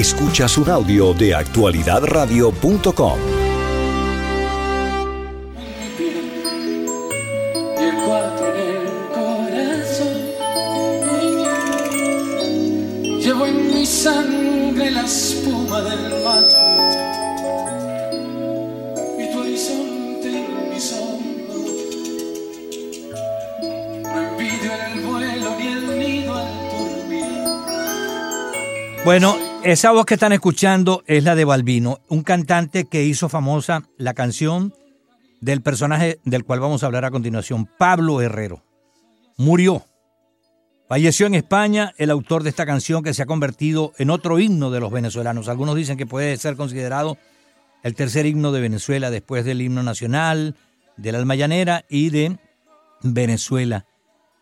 Escuchas un audio de actualidadradio.com. y el cuarto en el corazón. Llevo en mi sangre la espuma del mar y tu horizonte en mis hombros. No envidio el vuelo ni el nido al dormir. Bueno, esa voz que están escuchando es la de Balbino, un cantante que hizo famosa la canción del personaje del cual vamos a hablar a continuación, Pablo Herrero. Murió. Falleció en España el autor de esta canción que se ha convertido en otro himno de los venezolanos. Algunos dicen que puede ser considerado el tercer himno de Venezuela después del himno nacional, del alma llanera y de Venezuela.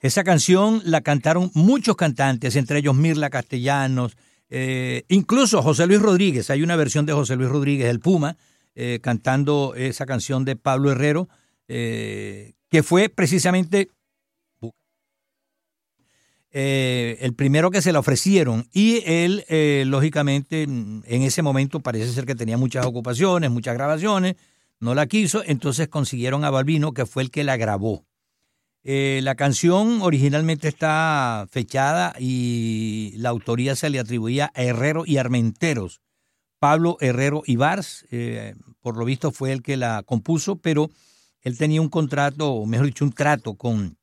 Esa canción la cantaron muchos cantantes, entre ellos Mirla Castellanos, eh, incluso José Luis Rodríguez. Hay una versión de José Luis Rodríguez, el Puma, eh, cantando esa canción de Pablo Herrero, eh, que fue precisamente eh, el primero que se le ofrecieron. Y él, lógicamente, en ese momento parece ser que tenía muchas ocupaciones, muchas grabaciones, no la quiso, entonces consiguieron a Balbino, que fue el que la grabó. Eh, la canción originalmente está fechada y la autoría se le atribuía a Herrero y Armenteros. Pablo Herrero Ibars, eh, por lo visto fue el que la compuso, pero él tenía un contrato, o mejor dicho, un trato con,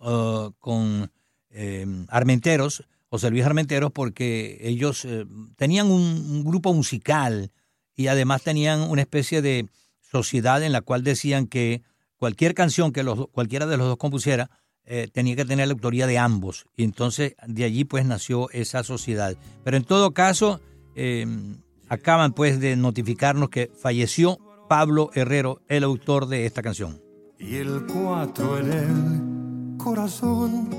uh, con eh, Armenteros, José Luis Armenteros, porque ellos eh, tenían un grupo musical y además tenían una especie de sociedad en la cual decían que cualquier canción que los, cualquiera de los dos compusiera eh, tenía que tener la autoría de ambos. Y entonces de allí pues nació esa sociedad. Pero en todo caso, eh, acaban pues de notificarnos que falleció Pablo Herrero, el autor de esta canción. y el cuatro en el corazón.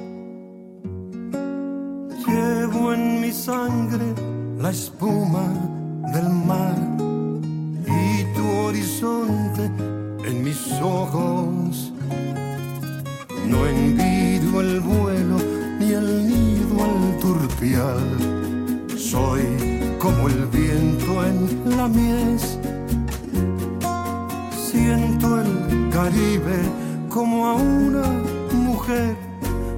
Llevo en mi sangre la espuma del mar ojos. No envidio el vuelo ni el nido al turpial. Soy como el viento en la mies Siento el Caribe como a una mujer.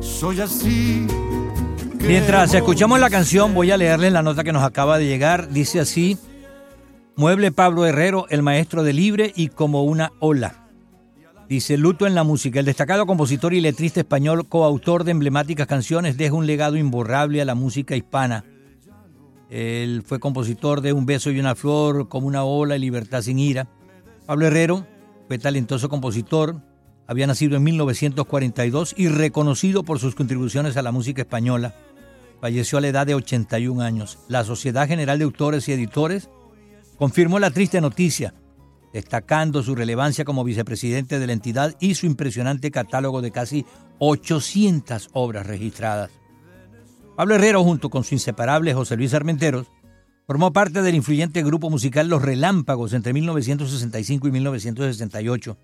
Soy así. Mientras escuchamos la canción, voy a leerles la nota que nos acaba de llegar. Dice así, Mueble Pablo Herrero, el maestro de libre y como una ola. Dice Luto en la música. El destacado compositor y letrista español, coautor de emblemáticas canciones, deja un legado imborrable a la música hispana. Él fue compositor de Un beso y una flor, Como una ola y Libertad sin ira. Pablo Herrero fue talentoso compositor, había nacido en 1942 y reconocido por sus contribuciones a la música española. Falleció a la edad de 81 años. La Sociedad General de Autores y Editores confirmó la triste noticia, destacando su relevancia como vicepresidente de la entidad y su impresionante catálogo de casi 800 obras registradas. Pablo Herrero, junto con su inseparable José Luis Armenteros, formó parte del influyente grupo musical Los Relámpagos entre 1965 y 1968.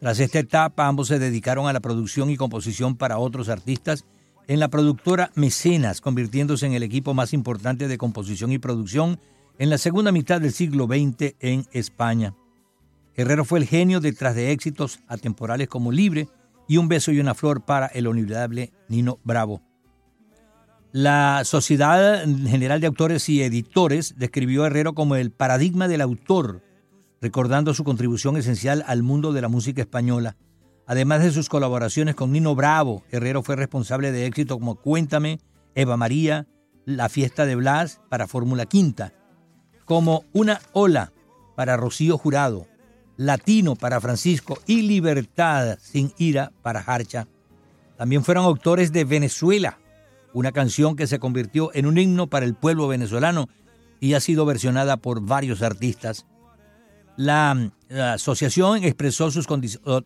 Tras esta etapa, ambos se dedicaron a la producción y composición para otros artistas en la productora Mecenas, convirtiéndose en el equipo más importante de composición y producción en la segunda mitad del siglo XX en España. Herrero fue el genio detrás de éxitos atemporales como Libre y Un beso y una flor para el olvidable Nino Bravo. La Sociedad General de Autores y Editores describió a Herrero como el paradigma del autor, recordando su contribución esencial al mundo de la música española. Además de sus colaboraciones con Nino Bravo, Herrero fue responsable de éxitos como Cuéntame, Eva María, La Fiesta de Blas para Fórmula Quinta, como Una Ola para Rocío Jurado, Latino para Francisco y Libertad sin ira para Harcha. También fueron autores de Venezuela, una canción que se convirtió en un himno para el pueblo venezolano y ha sido versionada por varios artistas. La, asociación expresó sus,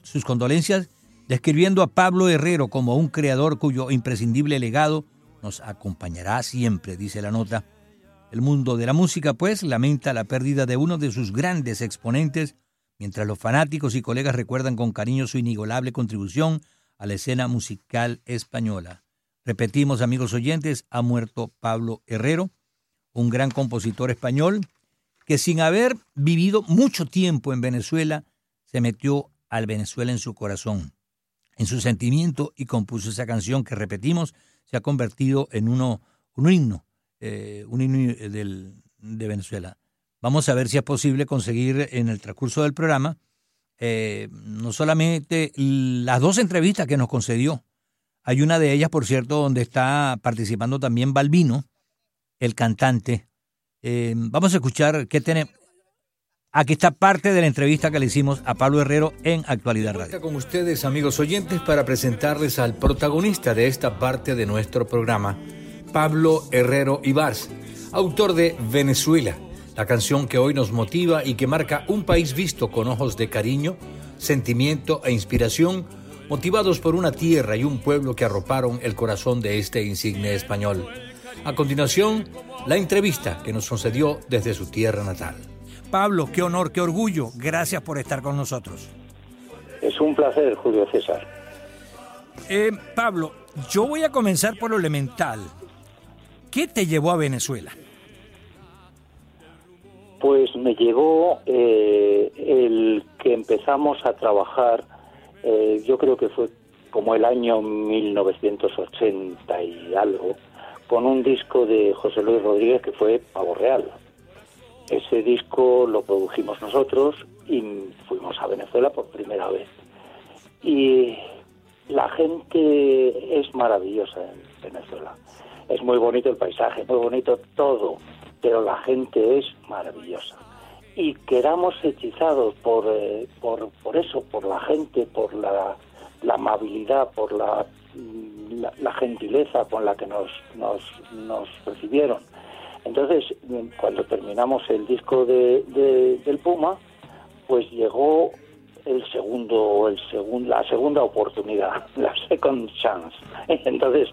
sus condolencias describiendo a Pablo Herrero como un creador cuyo imprescindible legado nos acompañará siempre, dice la nota. El mundo de la música, pues, lamenta la pérdida de uno de sus grandes exponentes, mientras los fanáticos y colegas recuerdan con cariño su inigualable contribución a la escena musical española. Repetimos, amigos oyentes, ha muerto Pablo Herrero, un gran compositor español que sin haber vivido mucho tiempo en Venezuela, se metió al Venezuela en su corazón, en su sentimiento y compuso esa canción que repetimos, se ha convertido en uno, un himno, eh, un himno del, de Venezuela. Vamos a ver si es posible conseguir en el transcurso del programa eh, no solamente las dos entrevistas que nos concedió, hay una de ellas, por cierto, donde está participando también Balbino, el cantante. Eh, vamos a escuchar qué tenemos. Aquí está parte de la entrevista que le hicimos a Pablo Herrero en Actualidad Radio. Con ustedes, amigos oyentes, para presentarles al protagonista de esta parte de nuestro programa, Pablo Herrero Ibars, autor de Venezuela la canción que hoy nos motiva y que marca un país visto con ojos de cariño, sentimiento e inspiración, motivados por una tierra y un pueblo que arroparon el corazón de este insigne español. A continuación, la entrevista que nos concedió desde su tierra natal. Pablo, qué honor, qué orgullo. Gracias por estar con nosotros. Es un placer, Julio César. Eh, Pablo, yo voy a comenzar por lo elemental. ¿Qué te llevó a Venezuela? Pues me llegó eh, el que empezamos a trabajar, eh, yo creo que fue como el año 1980 y algo, con un disco de José Luis Rodríguez que fue Pavo Real. Ese disco lo produjimos nosotros y fuimos a Venezuela por primera vez. Y la gente es maravillosa en Venezuela. Es muy bonito el paisaje, muy bonito todo pero la gente es maravillosa. Y quedamos hechizados por, eh, por, por, eso, por la gente, por la, amabilidad, por la, gentileza con la que nos, nos, recibieron. Entonces, cuando terminamos el disco de, del Puma, pues llegó el segundo, el segundo, la segunda oportunidad, la second chance. Entonces,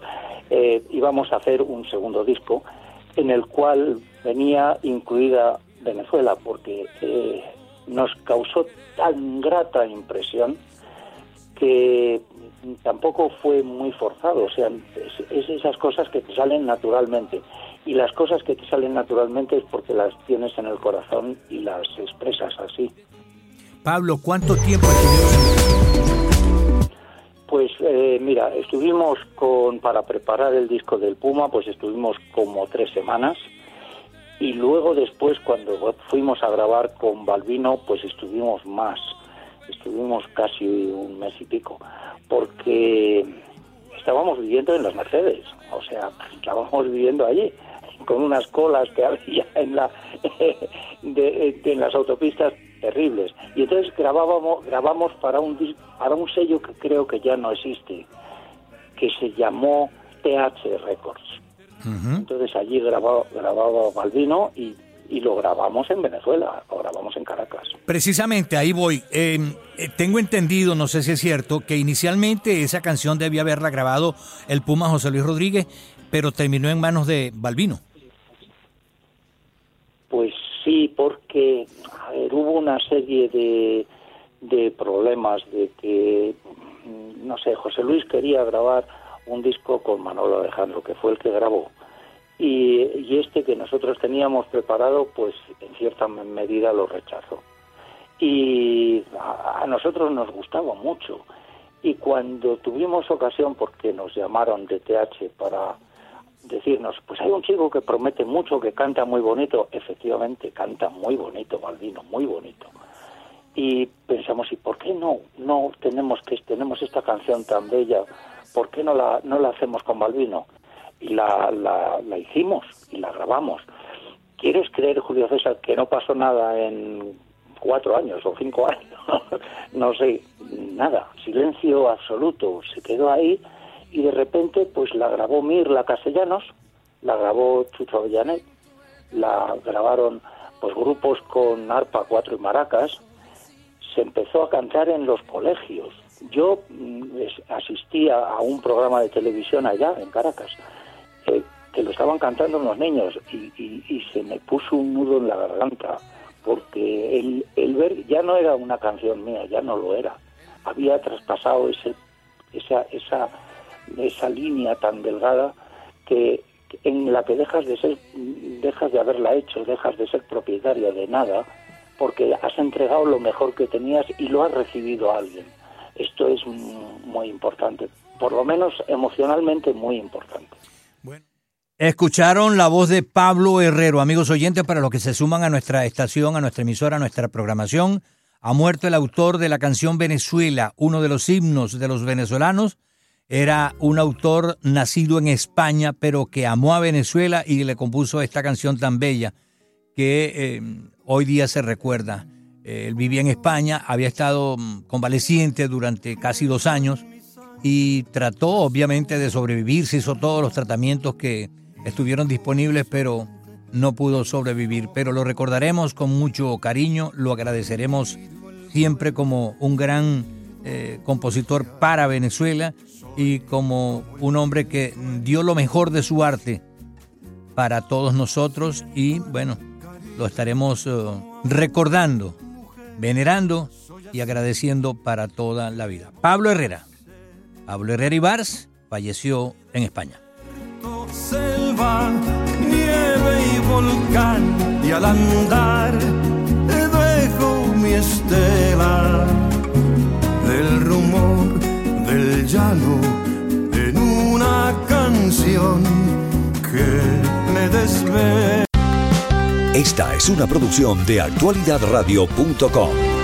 eh, íbamos a hacer un segundo disco en el cual venía incluida Venezuela, porque eh, nos causó tan grata impresión que tampoco fue muy forzado, o sea, es, esas cosas que te salen naturalmente. Y las cosas que te salen naturalmente es porque las tienes en el corazón y las expresas así. Pablo, ¿cuánto tiempo estuvimos con para preparar el disco del Puma, pues estuvimos como tres semanas. Y luego después cuando fuimos a grabar con Balbino, pues estuvimos más, estuvimos casi un mes y pico, porque estábamos viviendo en las Mercedes, o sea, estábamos viviendo allí con unas colas que había en la en las autopistas terribles. Y entonces grabábamos, grabamos para un, para un sello que creo que ya no existe, que se llamó TH Records. Entonces allí grababa, grababa Balbino y, y, lo grabamos en Venezuela, lo grabamos en Caracas. Precisamente ahí voy. Em, eh, tengo entendido, no sé si es cierto, que inicialmente esa canción debía haberla grabado el Puma José Luis Rodríguez, pero terminó en manos de Balbino. Pues sí, porque hubo una serie de, de problemas de que, no sé, José Luis quería grabar un disco con Manolo Alejandro, que fue el que grabó. Y, este que nosotros teníamos preparado, pues en cierta medida lo rechazó. Y a, nosotros nos gustaba mucho. Y cuando tuvimos ocasión, porque nos llamaron de TH para decirnos, pues hay un chico que promete mucho, que canta muy bonito, efectivamente canta muy bonito, Balbino, muy bonito. Y pensamos, ¿y por qué no? No tenemos que tenemos esta canción tan bella, ¿por qué no la no la hacemos con Balbino? Y la, la, hicimos y la grabamos. ¿Quieres creer, Julio César, que no pasó nada en cuatro años o cinco años? no sé, nada, silencio absoluto, se quedó ahí y de repente pues la grabó Mirla Castellanos, la grabó Chucho Avellanet, la grabaron pues grupos con arpa, cuatro y maracas, se empezó a cantar en los colegios. Yo mm, asistía a un programa de televisión allá en Caracas, eh, que lo estaban cantando los niños y, y, se me puso un nudo en la garganta, porque el, el ver ya no era una canción mía, ya no lo era. Había traspasado ese, esa, esa esa línea tan delgada que, en la que dejas de ser, dejas de haberla hecho, dejas de ser propietario de nada, porque has entregado lo mejor que tenías y lo has recibido a alguien. Esto es muy importante, por lo menos emocionalmente muy importante. Escucharon la voz de Pablo Herrero, amigos oyentes, para los que se suman a nuestra estación, a nuestra emisora, a nuestra programación. Ha muerto el autor de la canción Venezuela, uno de los himnos de los venezolanos. Era un autor nacido en España, pero que amó a Venezuela y le compuso esta canción tan bella que eh, hoy día se recuerda. él vivía en España, había estado mm, convaleciente durante casi dos años y trató obviamente de sobrevivir, se hizo todos los tratamientos que estuvieron disponibles, pero no pudo sobrevivir. Pero lo recordaremos con mucho cariño, lo agradeceremos siempre como un gran eh, compositor para Venezuela y como un hombre que dio lo mejor de su arte para todos nosotros y bueno, lo estaremos eh, recordando, venerando y agradeciendo para toda la vida. Pablo Herrera. Pablo Herrera Ibars falleció en España selva, nieve y volcán, y al andar dejo mi estela del rumor del llano en una canción que me desvela. Esta es una producción de actualidadradio.com.